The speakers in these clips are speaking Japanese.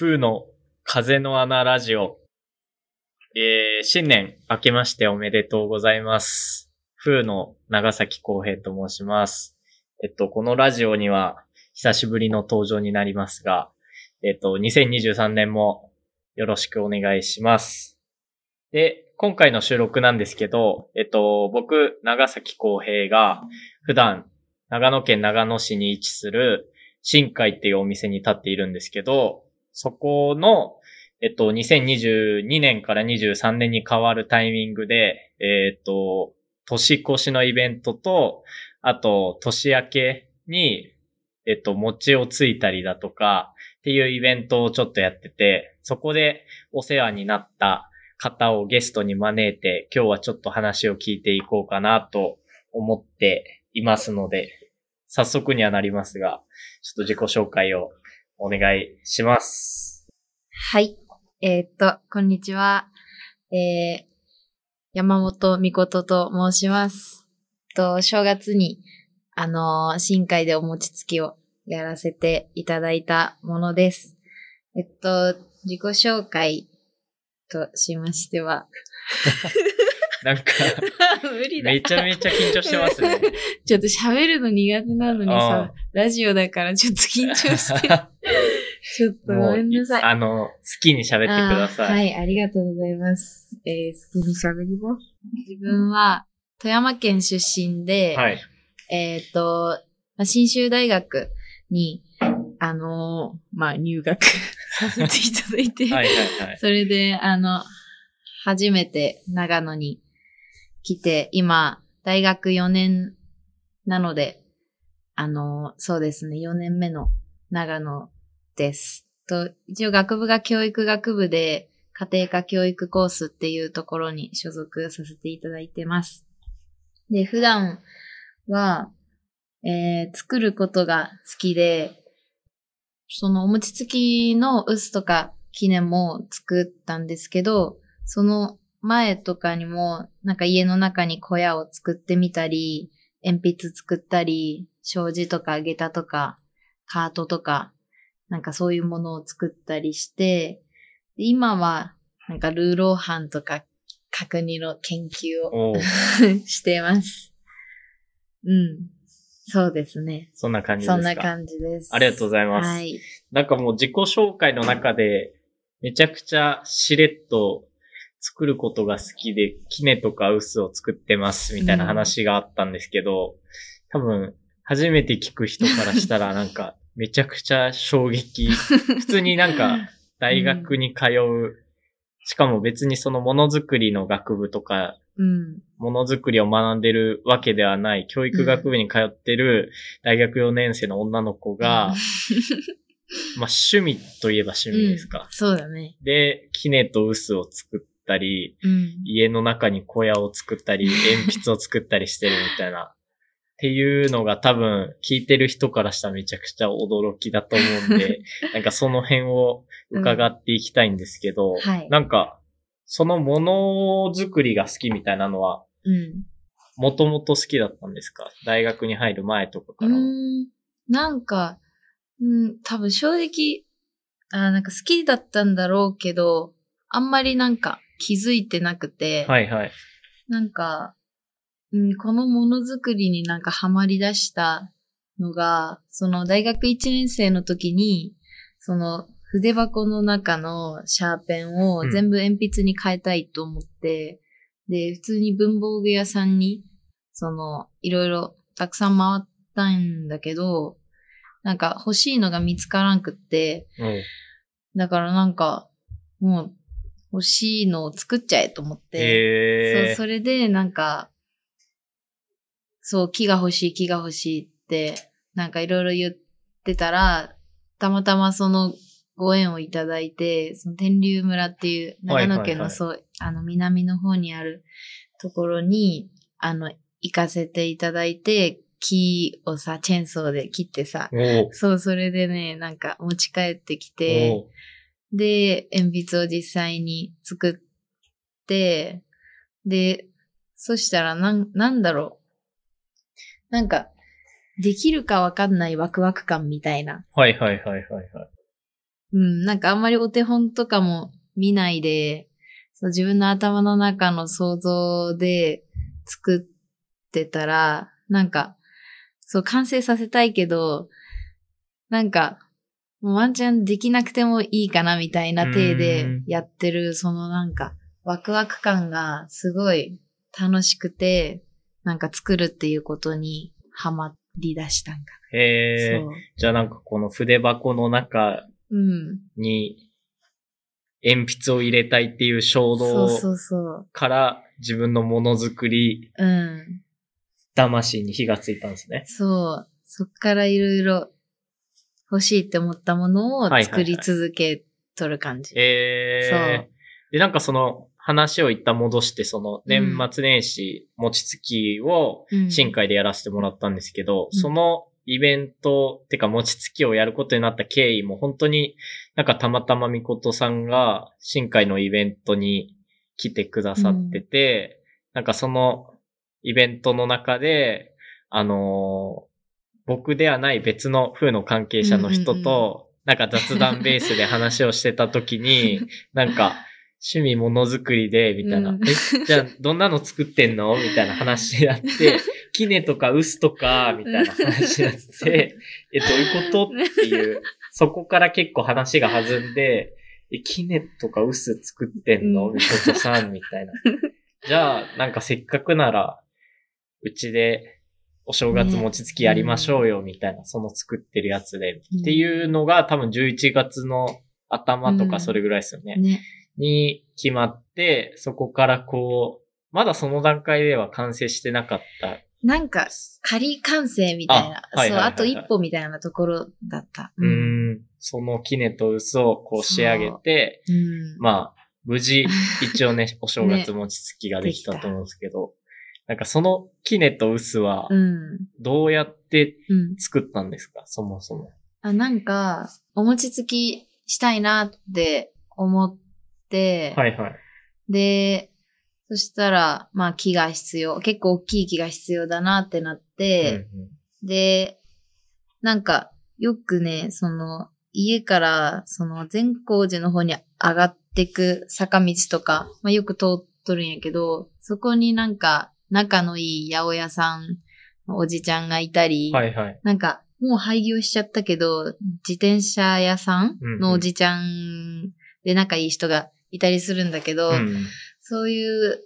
風の風の穴ラジオ。えー、新年明けましておめでとうございます。風の長崎公平と申します。えっと、このラジオには久しぶりの登場になりますが、えっと、2023年もよろしくお願いします。で、今回の収録なんですけど、えっと、僕、長崎公平が普段長野県長野市に位置する新海っていうお店に立っているんですけど、そこの、えっと、2022年から23年に変わるタイミングで、えっと、年越しのイベントと、あと、年明けに、えっと、餅をついたりだとか、っていうイベントをちょっとやってて、そこでお世話になった方をゲストに招いて、今日はちょっと話を聞いていこうかなと思っていますので、早速にはなりますが、ちょっと自己紹介をお願いします。はい。えーっと、こんにちは。えー、山本美琴と申します。と、正月に、あのー新海でお餅つきをやらせていただいたものです。えっと、自己紹介としましては。なんか、無理だ。めちゃめちゃ緊張してますね。ちょっと喋るの苦手なのにさ、ラジオだからちょっと緊張して。ちょっとごめんなさい。あの、好きに喋ってください。はい、ありがとうございます。えー、好きに喋ります。自分は富山県出身で、はい。えっ、と、まあ信州大学に、あのーまあ、入学させていただいて、はいはいはい。それで、あの、初めて長野に来て、今、大学4年なので、あの、そうですね、4年目の長野です。と、一応学部が教育学部で、家庭科教育コースっていうところに所属させていただいてます。で、普段は、えー作ることが好きで、そのお餅つきの臼とか記念も作ったんですけど、その前とかにも、なんか家の中に小屋を作ってみたり、鉛筆作ったり、障子とか下駄とか、カートとか、なんかそういうものを作ったりして、で今は、なんかルーローハンとか角煮の研究を してます。うん。そうですね。そんな感じですか？そんな感じです。ありがとうございますはい。なんかもう自己紹介の中で、めちゃくちゃしれっと作ることが好きで、キネとかウスを作ってますみたいな話があったんですけど、多分、初めて聞く人からしたらなんか、めちゃくちゃ衝撃。普通になんか、大学に通う、しかも別にそのものづくりの学部とか、うん。ものづくりを学んでるわけではない、教育学部に通ってる大学4年生の女の子が、まあ趣味といえば趣味ですか。うんそうだね。で、キネとウスを作ったり、うん。家の中に小屋を作ったり、鉛筆を作ったりしてるみたいな。っていうのが多分聞いてる人からしたらめちゃくちゃ驚きだと思うんで、なんかその辺を伺っていきたいんですけど、はいなんか、そのものづくりが好きみたいなのは、うん。もともと好きだったんですか？大学に入る前とかかうら。ーん。なんか、うん、多分正直、あーなんか好きだったんだろうけど、あんまりなんか気づいてなくて、はいはい。なんか、うん、このものづくりになんかハマり出したのが、その大学1年生の時に、その筆箱の中のシャーペンをうん全部鉛筆に変えたいと思って、で、普通に文房具屋さんに、その、いろいろたくさん回ったんだけど、なんか欲しいのが見つからんくって、うん。だからなんか、もう欲しいのを作っちゃえと思って、えそう、それで、なんか、そう、木が欲しい、木が欲しいって、なんかいろいろ言ってたら、たまたまそのご縁をいただいて、その天竜村っていう長野県のはいはいはい。そう、あの南の方にあるところに、あの、行かせていただいて、木をさ、チェーンソーで切ってさ、そう、それでね、なんか持ち帰ってきて、で、鉛筆を実際に作って、で、そしたらなん、なんだろう。なんか、できるかわかんないワクワク感みたいな。はいはいはいはいはい。うん、なんかあんまりお手本とかも見ないで、そう自分の頭の中の想像で作ってたら、なんか、そう完成させたいけど、なんか、もうワンチャンできなくてもいいかなみたいな体でうんやってる、そのなんか、ワクワク感がすごい楽しくて、なんか作るっていうことにハマり出したんかへえな。そう。じゃあなんかこの筆箱の中うん。に鉛筆を入れたいっていう衝動。から自分のものづくりうん。魂に火がついたんですね。そう。そっからいろいろ欲しいって思ったものをはいはいはい作り続けとる感じ。えそう。ー、で、なんかその話を一旦戻して、その年末年始餅つきをうん。新海でやらせてもらったんですけど、うん。そのイベント、てか餅つきをやることになった経緯も本当になんかたまたまみことさんが新海のイベントに来てくださってて、なんかそのイベントの中で、あのー僕ではない別の風の関係者の人と、なんか雑談ベースで話をしてた時に、なんか、趣味ものづくりで、みたいな。うん。え、じゃあ、どんなの作ってんの？みたいな話になって、キネとかウスとか、みたいな話になって、え、どういうこと？っていう、そこから結構話が弾んで、え、キネとかウス作ってんの？うん。みことさん、みたいな。じゃあ、なんかせっかくなら、うちで、お正月餅つきやりましょうよ、みたいな、その作ってるやつで、うんっていうのが多分11月の頭とうんかそれぐらいですよね。ね。に決まって、そこからこう、まだその段階では完成してなかった。なんか、仮完成みたいな。そう、あはいはいはいはいあと一歩みたいなところだった。うーん、そのキネと嘘をこう仕上げて、うん。まあ、無事、一応ね、お正月餅つきができたと思うんですけど、なんかそのキネと薄はう、ん。どうやってうん。作ったんですか、そもそも。あ、なんか、お餅つきしたいなって思って、はいはい。で、そしたら、まあ木が必要。結構大きい木が必要だなってなって、うんうんで、なんか、よくね、その、家から、その、善光寺の方に上がってく坂道とか、まあ、よく通っとるんやけど、そこになんか、仲のいい八百屋さんのおじちゃんがいたり、はいはい。なんか、もう廃業しちゃったけど、自転車屋さんのおじちゃんで仲いい人がいたりするんだけど、うんそういう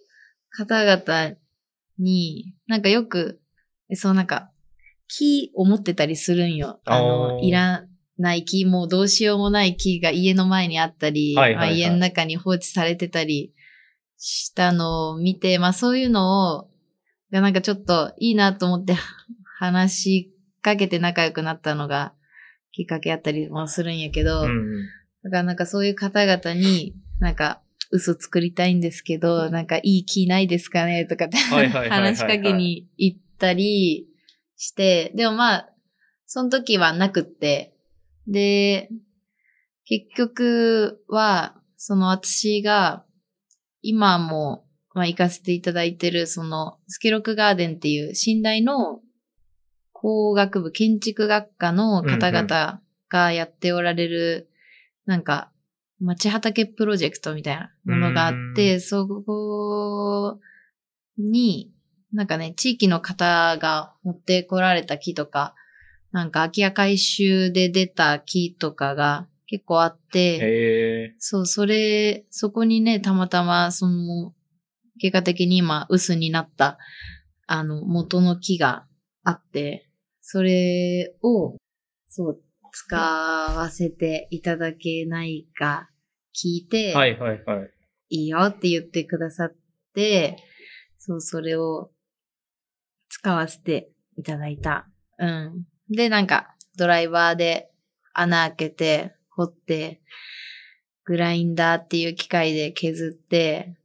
方々に、なんかよく、そうなんか、木を持ってたりするんよ。ああの、ーいらない木、もうどうしようもない木が家の前にあったり、はいはいはいまあ、家の中に放置されてたりしたのを見て、まあそういうのを、がなんかちょっといいなと思って話しかけて仲良くなったのがきっかけあったりもするんやけど、うんうん。だからなんかそういう方々に、なんか嘘作りたいんですけど、なんかいい気ないですかねとかって話しかけに行ったりして、でもまあ、その時はなくって、で、結局は、その私が今も、まあ行かせていただいてる、そのスケロクガーデンっていう寝台の工学部建築学科の方々がやっておられる、なんか、町畑プロジェクトみたいなものがあって、そこに、なんかね、地域の方が持ってこられた木とか、なんか空き家回収で出た木とかが結構あって。そう、それ、そこにね、たまたま、その、結果的に今、薄になった、あの、元の木があって、それを、そう、使わせていただけないか聞いて、はいはいはい。いいよって言ってくださって、そう、それを使わせていただいた。うん。で、なんか、ドライバーで穴開けて、掘って、グラインダーっていう機械で削って、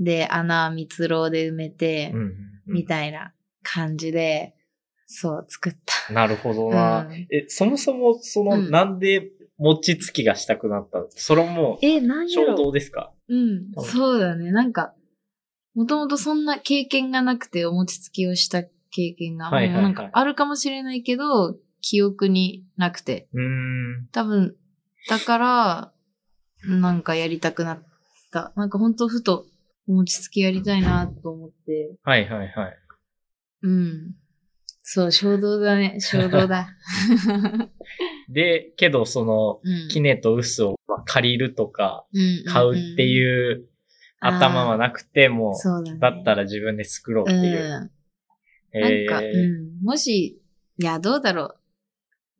で、穴は蜜蝋で埋めて、うんうんうんみたいな感じで、そう、作った。なるほどな。うんえ、そもそも、その、うんなんで餅つきがしたくなった？のそれも、え、なん衝動ですか？うん、そうだね。なんか、もともとそんな経験がなくて、お餅つきをした経験が、はいはいはいなんかあるかもしれないけど、記憶になくて。うーん。多分、たから、なんかやりたくなった。なんかほんとふと、餅つきやりたいなと思って。はいはいはい。うん。そう、衝動だね。衝動だ。で、けどその、うん。キネとウスをまあ借りるとか、うん買うってういう頭はなくてもうだったら自分で作ろうっていう。うん。なんか。もし、いや、どうだろ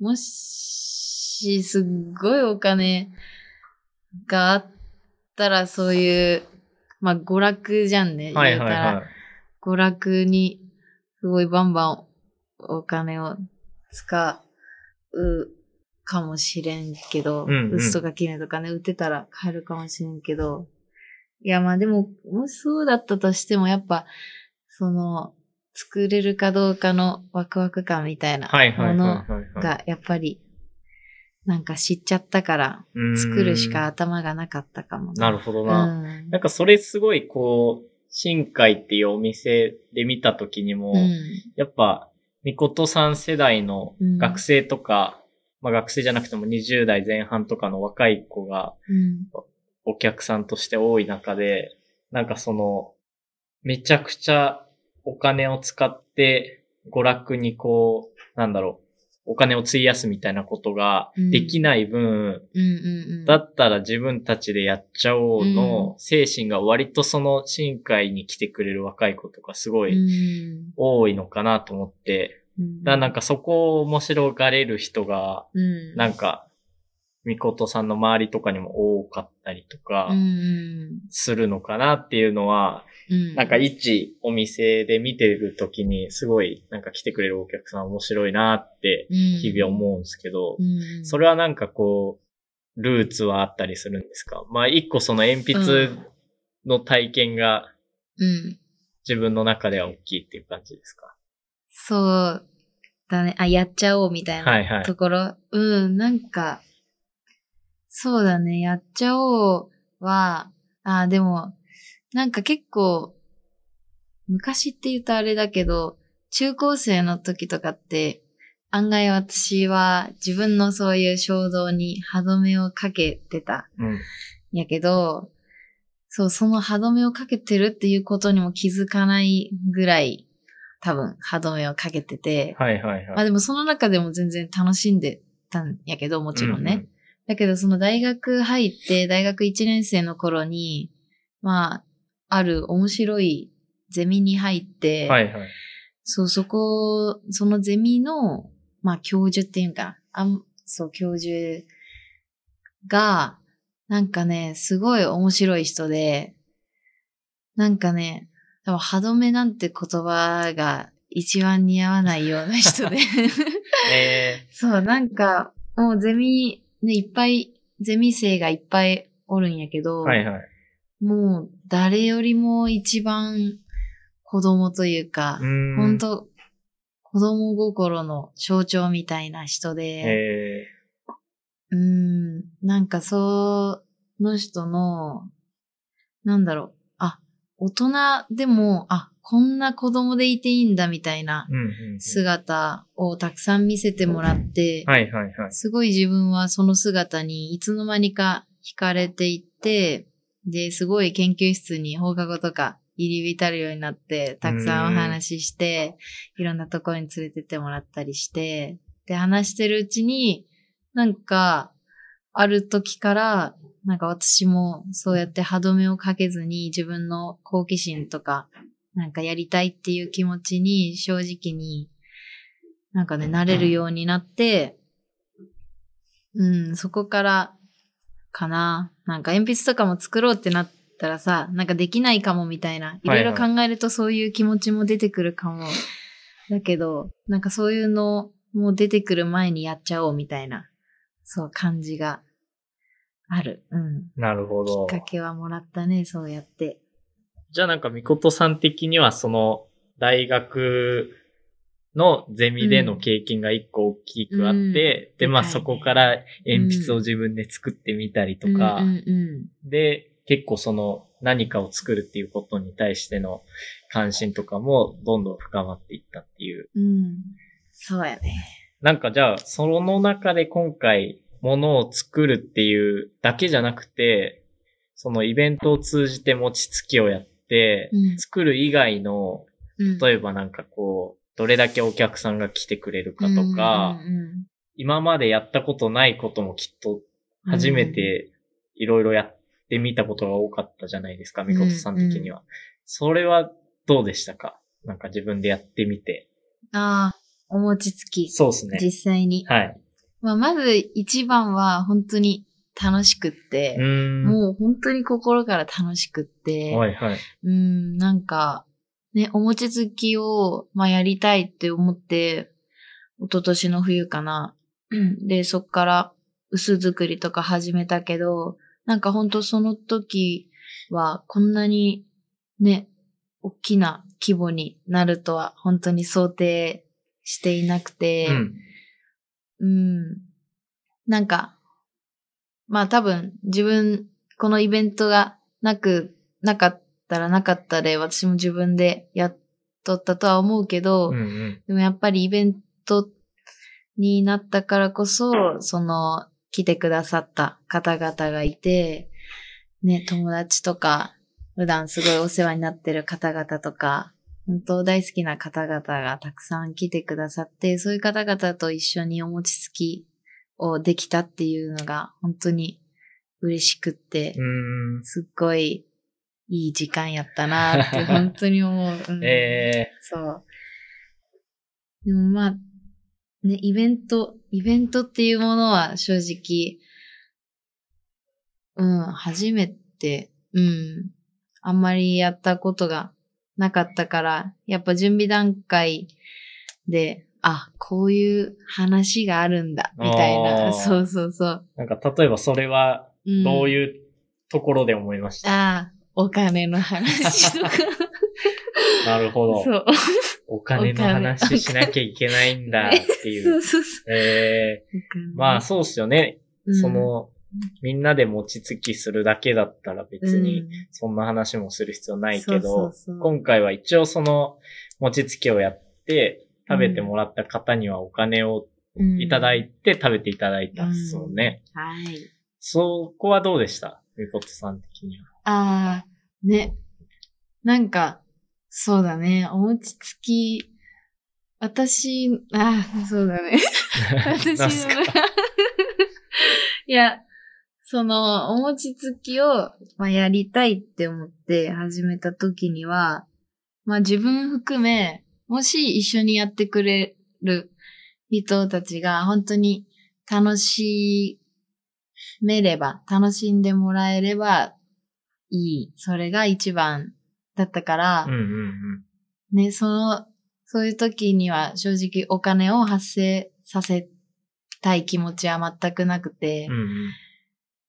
う。もし、すっごいお金があったら、そういう、まあ、娯楽じゃんね。はいはい言うたらはい。娯楽に、すごいバンバンお金を使うかもしれんけど、うんうんとかキネとかね、売ってたら買えるかもしれんけど、いや、まあでも、もしそうだったとしても、やっぱ、その、作れるかどうかのワクワク感みたいなもの。が、やっぱり、なんか知っちゃったから、作るしか。頭がなかったかもなるほどどな。うんなんかそれすごいこう、新海っていうお店で見た時にも、うん。やっぱ、みことさん世代の学生とか、まあ学生じゃなくても20代前半とかの若い子がうん。お客さんとして多い中で、なんかその、めちゃくちゃお金を使って娯楽にこう、なんだろう、お金を費やすみたいなことができない分。だったら自分たちでやっちゃおうの精神が割とその深海に来てくれる若い子とかすごういん。多いのかなと思って、うん。だなんかそこを面白がれる人が、うん。なんか、みことさんの周りとかにも多かったりとかするのかなっていうのは、うん。なんか一お店で見てるときにすごいなんか来てくれるお客さん面白いなって日々思うんですけど、うん、それはなんかこう、ルーツはあったりするんですか？まあ一個その鉛筆の体験がうん。自分の中では大きいっていう感じですか？そうだね。あ、やっちゃおうみたいはいはないところ？うん、なんか、そうだね。やっちゃおうは、あ、でも、なんか結構、昔って言うとあれだけど、中高生の時とかって、案外私は自分のそういう衝動に歯止めをかけてたうん。やけど、そう、その歯止めをかけてるっていうことにも気づかないぐらい、多分歯止めをかけてて、はいはいはい。まあでもその中でも全然楽しんでたんやけど、もちろんね。うんうんだけどその大学入って、大学1年生の頃に、まあ、ある面白いゼミに入って、はいはい。そう、そこ、そのゼミの、まあ、教授っていうんかな。あん、そう、教授が、なんかね、すごい面白い人で、なんかね、多分歯止めなんて言葉が一番似合わないような人で。え そう、なんか、もうゼミ、ね、いっぱい、ゼミ生がいっぱいおるんやけー、ど、はいはい。もう誰よりも一番子供というか、本当子供心の象徴みたいな人で、え。うーん、なんかその人の、なんだろう、あ、大人でも、あ、こんな子供でいていいんだみたいな。姿をたくさん見せてもらって。すごい自分はその姿にいつの間にか惹かれていって、で、すごい研究室に放課後とか入り浸るようになって、たくさんお話しして、いろんなところに連れてってもらったりして、で、話してるうちに、なんか、ある時から、なんか私もそうやって歯止めをかけずに自分の好奇心とか、なんかやりたいっていう気持ちに正直に、なんかね、なれるようになって、うん、そこから、かな。なんか鉛筆とかも作ろうってなったらさ、なんかできないかもみたいな。いろいろ考えるとそういう気持ちも出てくるかも。だけど、なんかそういうのもう出てくる前にやっちゃおうみたいな、そう感じがある。うん。なるほどきっ。かけはもらったね、そうやって。じゃあなんか、みことさん的にはその、大学のゼミでの経験が一個大きくあって、うんで、まあそこから鉛筆を自分で作ってみたりとか、で、結構その何かを作るっていうことに対しての関心とかもどんどん深まっていったっていう。うん。うん。そうやね。なんかじゃあ、その中で今回ものを作るっていうだけじゃなくて、そのイベントを通じて餅つきをやって、うん作る以外の、うん例えばなんかこう、どれだけお客さんが来てくれるかとか、うんうん今までやったことないこともきっとうん初めていろいろやってみたことが多かったじゃないですか、みことさん的には。それはどうでしたか？なんか自分でやってみて。ああ、お餅つき。そうですね。実際に。はい。まあ、まず一番は本当に楽しくって。もう本当に心から楽しくって、はいはい。うん、なんか、ね、お餅つきを、まあ、やりたいって思って、一昨年の冬かな。うんで、そっから薄作りとか始めたけど、なんか本当その時はこんなにね、大きな規模になるとは本当に想定していなくて、うん。うん。なんか、まあ多分自分、このイベントがなく、なかったらなかったで、私も自分でやっとったとは思うけど、うんうん。でもやっぱりイベントになったからこそ、その、来てくださった方々がいて、ね、友達とか、普段すごいお世話になってる方々とか、本当大好きな方々がたくさん来てくださって、そういう方々と一緒にお餅つきをできたっていうのが本当に嬉しくって。すっごいいい時間やったなって 本当に思う。うんえそう。でもまあ、ね、イベント、イベントっていうものは正直、うん、初めて、うん、あんまりやったことがなかったから、やっぱ準備段階で、あ、こういう話があるんだ、みたいな。そうそうそう。ー、なんか例えばそれはうん、どういうところで思いました、ああ、お金の話とか。なるほど。そう。お金の話しなきゃいけないんだってい そうう。そうそう。えー、まあそうっすよね。うんその、みんなで餅つきするだけだったら別にうんそんな話もする必要ないけど、そうそうそう今回は一応その餅つきをやって食べてもらった方にはお金をいただいて食べていただいたんですよね。はい。そこはどうでした？みことさん的には。ああ、ね。なんか、そうだね。お餅つき、私、ああ、そうだね。私の、いや、その、お餅つきを、まあ、やりたいって思って始めた時には、まあ自分含め、もし一緒にやってくれる人たちが本当に楽しめれば、楽しんでもらえればいい。それが一番だったから、うんうんうん。ね、その、そういう時には正直お金を発生させたい気持ちは全くなくて、うんうん。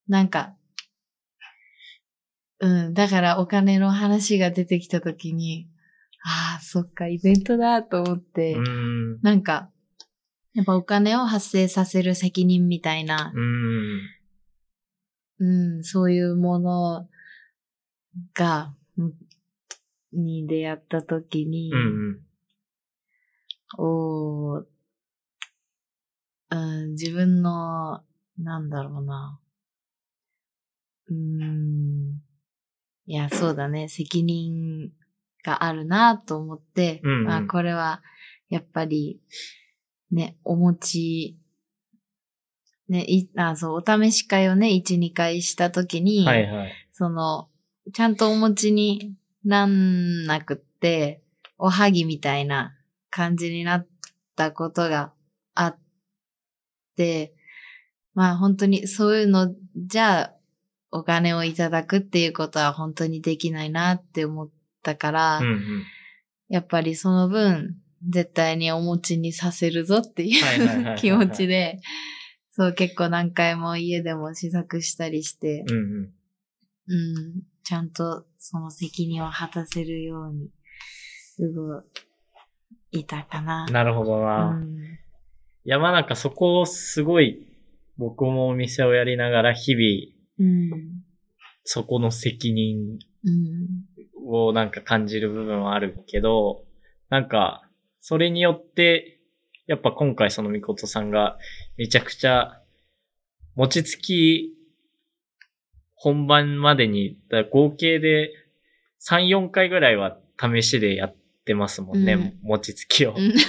なんか、うん、だからお金の話が出てきた時に、ああ、そっか、イベントだと思って、うん。なんか、やっぱお金を発生させる責任みたいな、うん。うん、そういうものが、うんに出会った時に、うんうん。おーうん、自分の、なんだろうな。うーん。いや、そうだね。責任があるなと思って、うんうんまあ、これは、やっぱり、ね、お餅、ね、い、あ、そう、お試し会をね、1、2回したときに、はいはい。その、ちゃんとお餅になんなくって、おはぎみたいな感じになったことがあって、まあ本当にそういうのじゃあお金をいただくっていうことは本当にできないなって思ったから、うんうん。やっぱりその分絶対にお餅にさせるぞっていう気持ちで、そう結構何回も家でも試作したりして、うんうん。うん、ちゃんとその責任を果たせるように動いたかな。なるほどな。うんいや、まあなんかそこをすごい、僕もお店をやりながら日々、うん。そこの責任うん。をなんか感じる部分はあるけど、なんか、それによって、やっぱ今回そのみことさんがめちゃくちゃ、餅つき本番までに、合計で3、4回ぐらいは試しでやってますもんね、うん餅つきを。うん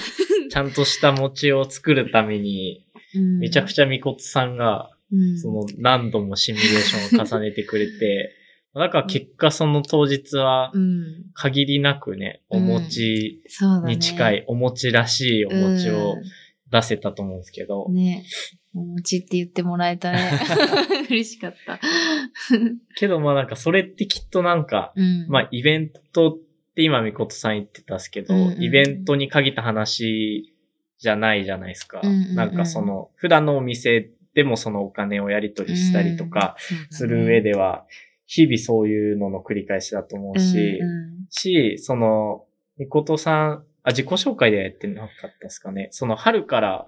ちゃんとした餅を作るために、めちゃくちちゃみこつさんが、その何度もシミュレーションを重ねてくれて、だから結果その当日はうん。限りなくね、お餅。に近い、お餅らしいお餅をう出せたと思うんですけどん。、ね。お餅って言ってもらえたね。嬉しかった。けどまあなんかそれってきっとなんか、うん。まあイベントって今みことさん言ってたんですけど、うんうんうんイベントに限った話じゃないじゃないですか。うんうんうんなんかその、普段のお店でもそのお金をやり取りしたりとかうんする上では、日々そういうのの繰り返しだと思うし、うんうんし、その、みことさん、あ、自己紹介ではやってなかったですかね。その春から、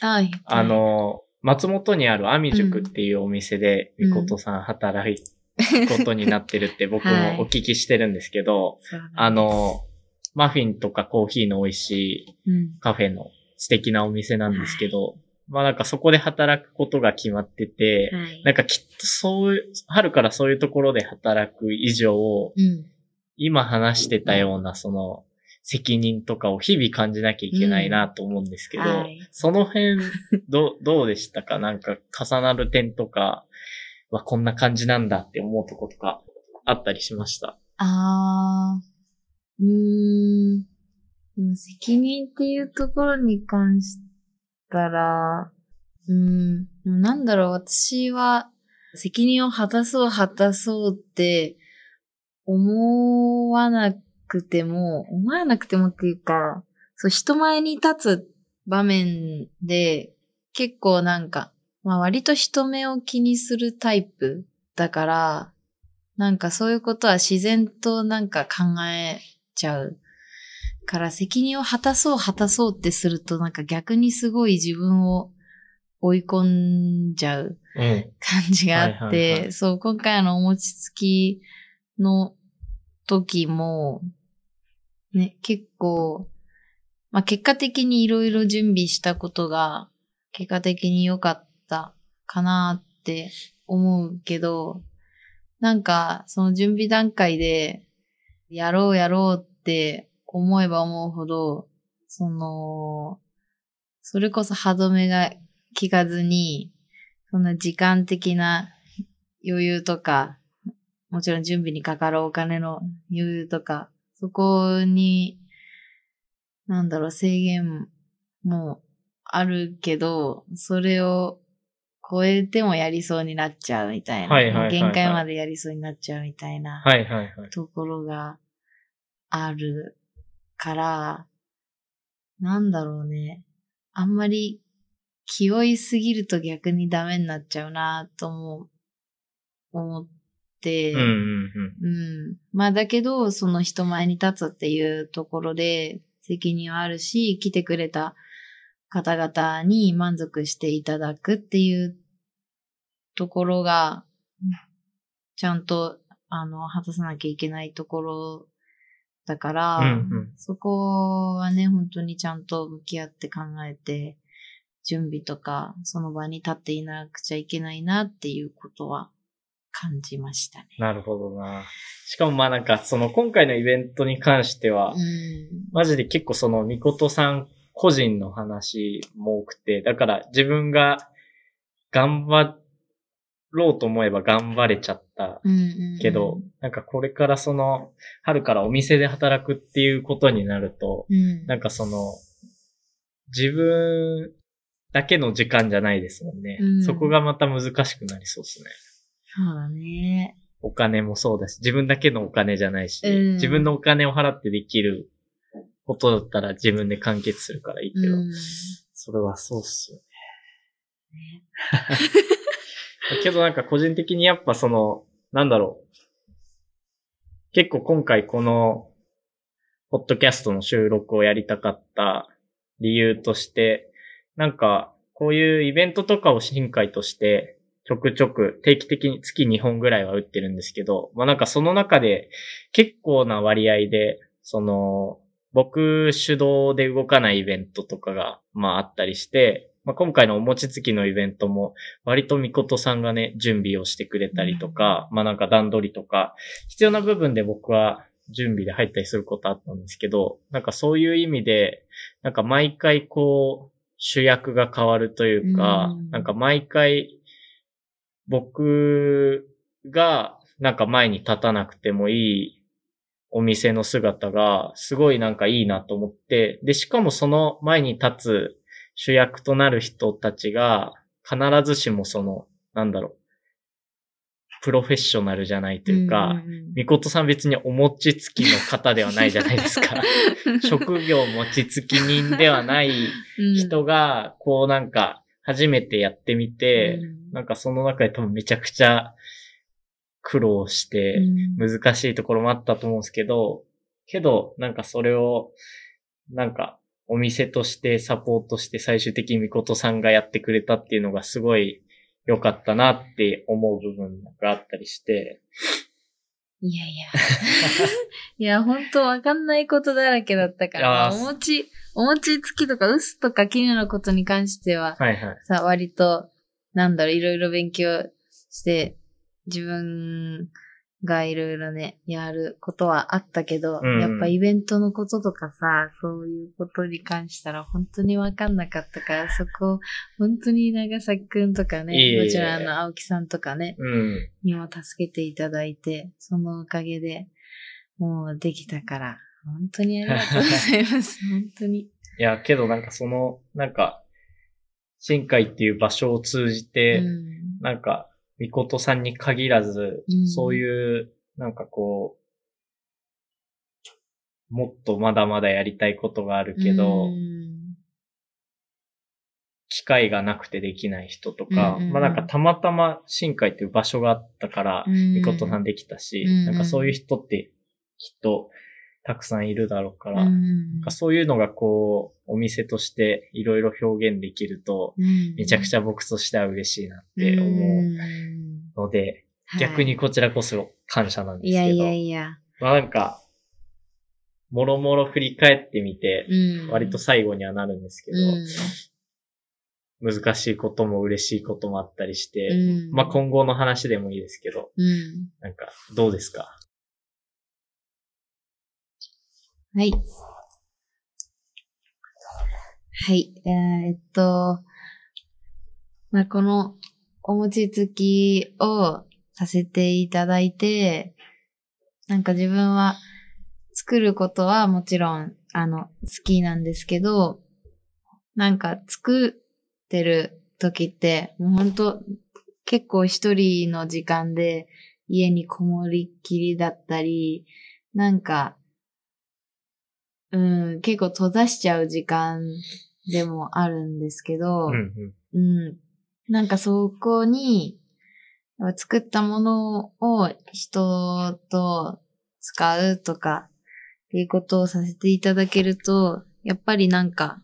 ああ、の、松本にあるアミ塾っていうお店で、うんみことさん働くことになってるって僕はいもお聞きしてるんですけど、そうなんですあ、の、マフィンとかコーヒーの美味しいうん。カフェの素敵なお店なんですけど、まあなんかそこで働くことが決まってて、はい。なんかきっとそういう、春からそういうところで働く以上、うん。今話してたようなその責任とかを日々感じなきゃいけないなと思うんですけど、はい。その辺、ど、どうでしたか？なんか重なる点とか、はこんな感じなんだって思うとことかあったりしました？あー、うーん。でも責任っていうところに関したら、うーん、でもなんだろう、私は責任を果たそう果たそうって思わなくても、思わなくてもっていうか、そう、人前に立つ場面で結構なんか、まあ割と人目を気にするタイプだから、なんかそういうことは自然となんか考えちゃう。から責任を果たそう果たそうってするとなんか逆にすごい自分を追い込んじゃううん。感じがあって、そう、今回あのお餅つきの時も、ね、結構、まあ結果的にいろいろ準備したことが、結果的に良かったかなって思うけど、なんかその準備段階で、やろうやろうって思えば思うほど、その、それこそ歯止めが効かずに、そんな時間的な余裕とか、もちろん準備にかかるお金の余裕とか、そこに、なんだろう、制限もあるけど、それを超えてもやりそうになっちゃうみたいな。はいはいはいはい限界までやりそうになっちゃうみたいな。はいはいはい。ところがあるから、なんだろうね。あんまり気負いすぎると逆にダメになっちゃうなとも思って、うんうんうん。うん。まあだけど、その人前に立つっていうところで責任はあるし、来てくれた方々に満足していただくっていうところが、ちゃんと、あの、果たさなきゃいけないところだから、うんうんそこはね、本当にちゃんと向き合って考えて、準備とか、その場に立っていなくちゃいけないなっていうことは感じましたね。なるほどな。しかもまあなんか、その今回のイベントに関しては、うん。マジで結構その、みことさん個人の話も多くて、だから自分が頑張ろうと思えば頑張れちゃったうんうんうんけど、なんかこれからその、春からお店で働くっていうことになると、うん、なんかその、自分だけの時間じゃないですもんね。うんそこがまた難しくなりそうですね。そうだね。お金もそうだし、自分だけのお金じゃないし、うん自分のお金を払ってできることだったら自分で完結するからいいけど、うん。それはそうっすよね。けどなんか個人的にやっぱその、なんだろう。結構今回この、ポッドキャストの収録をやりたかった理由として、なんか、こういうイベントとかを新会として、ちょくちょく定期的に月2本ぐらいは打ってるんですけど、まあなんかその中で結構な割合で、その、僕主導で動かないイベントとかが、まああったりして、まあ、今回のお餅つきのイベントも、割とみことさんがね、準備をしてくれたりとか、まあなんか段取りとか、必要な部分で僕は準備で入ったりすることあったんですけど、なんかそういう意味で、なんか毎回こう、主役が変わるというか、うん。なんか毎回、僕がなんか前に立たなくてもいいお店の姿がすごいなんかいいなと思って、で、しかもその前に立つ主役となる人たちが必ずしもその、なんだろう、プロフェッショナルじゃないというか、みことさん別にお餅つきの方ではないじゃないですか。職業餅つき人ではない人が、こうなんか、初めてやってみて、うん。なんかその中で多分めちゃくちゃ苦労して、うん。難しいところもあったと思うんですけど、けど、なんかそれを、なんか、お店としてサポートして最終的にみことさんがやってくれたっていうのがすごい良かったなって思う部分があったりして、いやいや。いや、ほんとわかんないことだらけだったから、お餅、お餅つきとか、薄とか絹のことに関しては、はいはい。さ、割と、なんだろう、いろいろ勉強して、自分がいろいろね、やることはあったけど、うんやっぱイベントのこととかさ、そういうことに関したら本当にわかんなかったから、そこ、本当に長崎くんとかね、もちろんあの、青木さんとかね、うん。にも助けていただいて、そのおかげで、もうできたから、本当にありがとうございます。本当に。いや、けどなんかその、なんか、新海っていう場所を通じて、うんなんか、みことさんに限らず、うん。そういう、なんかこう、もっとまだまだやりたいことがあるけど、うん。機会がなくてできない人とか、うんまあなんかたまたま新海っていう場所があったから、うん。みことさんできたし、なんかそういう人ってきっとたくさんいるだろうから、うん。そういうのがこう、お店としていろいろ表現できると、めちゃくちゃゃ僕としては嬉しいなって思うので、逆にこちらこそ感謝なんですけど、いやいやいや。まあなんか、もろもろ振り返ってみて、うん。割と最後にはなるんですけど、うん。難しいことも嬉しいこともあったりして、うん。まあ今後の話でもいいですけど、うん。なんかどうですか？はい。はい。えーっと、まあ、このお餅つきをさせていただいて、なんか自分は作ることはもちろん、あの、好きなんですけど、なんか作ってる時って、もう本当結構一人の時間で家にこもりっきりだったり、なんか、うん、結構閉ざしちゃう時間でもあるんですけど、うんうん。うん。なんかそこに、作ったものを人と使うとか、っていうことをさせていただけると、やっぱりなんか、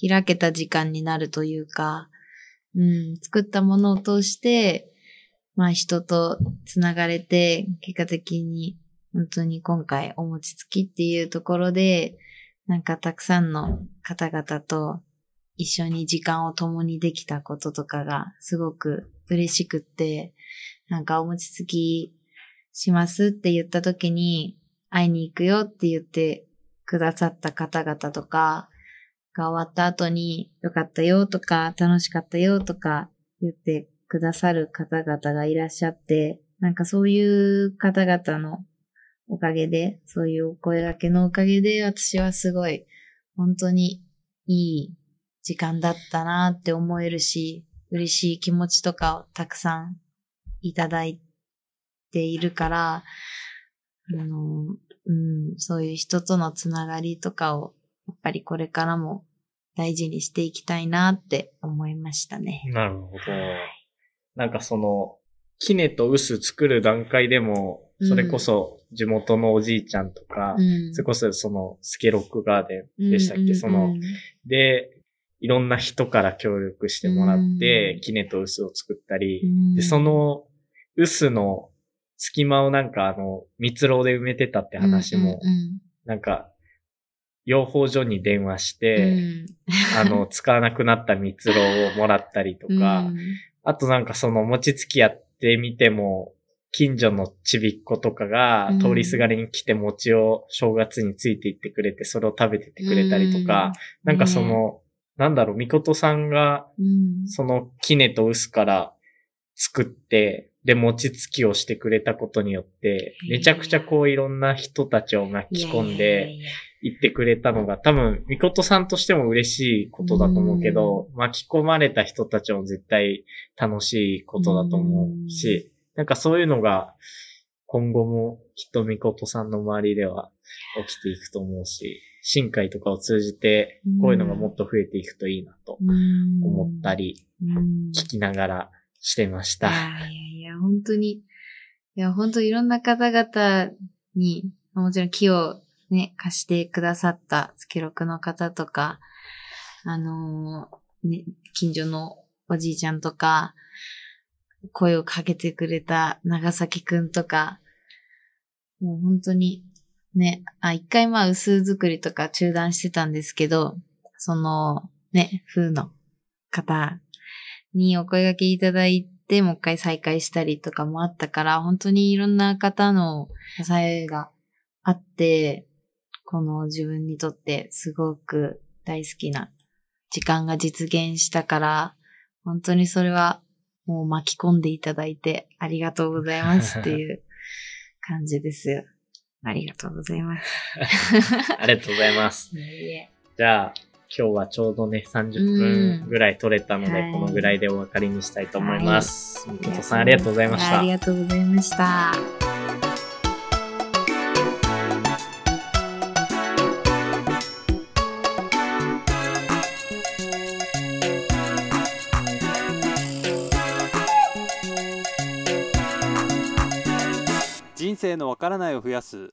開けた時間になるというか、うん、作ったものを通して、まあ人とつながれて、結果的に本当に今回お餅つきっていうところで、なんかたくさんの方々と一緒に時間を共にできたこととかがすごく嬉しくって、なんかお餅つきしますって言った時に会いに行くよって言ってくださった方々とかが終わった後によかったよとか楽しかったよとか言ってくださる方々がいらっしゃって、なんかそういう方々のおかげで、そういうお声掛けのおかげで私はすごい本当にいい時間だったなって思えるし、嬉しい気持ちとかをたくさんいただいているから、あの、うん、そういう人とのつながりとかを、やっぱりこれからも大事にしていきたいなって思いましたね。なるほど。なんかその、キネとウス作る段階でも、それこそ地元のおじいちゃんとか、うん。それこそそのスケロックガーデンでしたっけ、うんうんうんその、で、いろんな人から協力してもらって、うん。キネとウスを作ったり、うん。で、その、ウスの隙間をなんかあの、蜜蝋で埋めてたって話も、うんうんなんか、養蜂所に電話しうて、ん。あの、使わなくなった蜜蝋をもらったりとか、うん。あとなんかその餅つきやってみても、近所のちびっ子とかがうん。通りすがりに来て餅を正月についていってくれて、それを食べてってくれたりとか、なんかその、なんだろう、みことさんがうん。その杵と臼から作って、で、餅つきをしてくれたことによって、めちゃくちゃこういろんな人たちを巻き込んで行ってくれたのが、多分、みことさんとしても嬉しいことだと思うけど、巻き込まれた人たちも絶対楽しいことだと思うし、なんかそういうのが、今後もきっとみことさんの周りでは起きていくと思うし、深海とかを通じて、こういうのがもっと増えていくといいなと思ったり、聞きながらしてました。いやいや、本当に、いや、本当いろんな方々に、もちろん木をね、貸してくださったスケロクの方とか、あのーね、近所のおじいちゃんとか、声をかけてくれた長崎くんとか、もう本当に、ね、あ、一回まあ薄作りとか中断してたんですけど、その、ね、風の方にお声掛けいただいて、もう一回再開したりとかもあったから、本当にいろんな方の支えがあって、この自分にとってすごく大好きな時間が実現したから、本当にそれはもう巻き込んでいただいてありがとうございますっていう感じです。ありがとうございます。ありがとうございます。じゃあ、今日はちょうどね、30分ぐらい取れたので、はいこのぐらいでお別れにしたいと思います。みあことさんありがとうございましたあり。がとうございました。生のわからないを増やす。うん。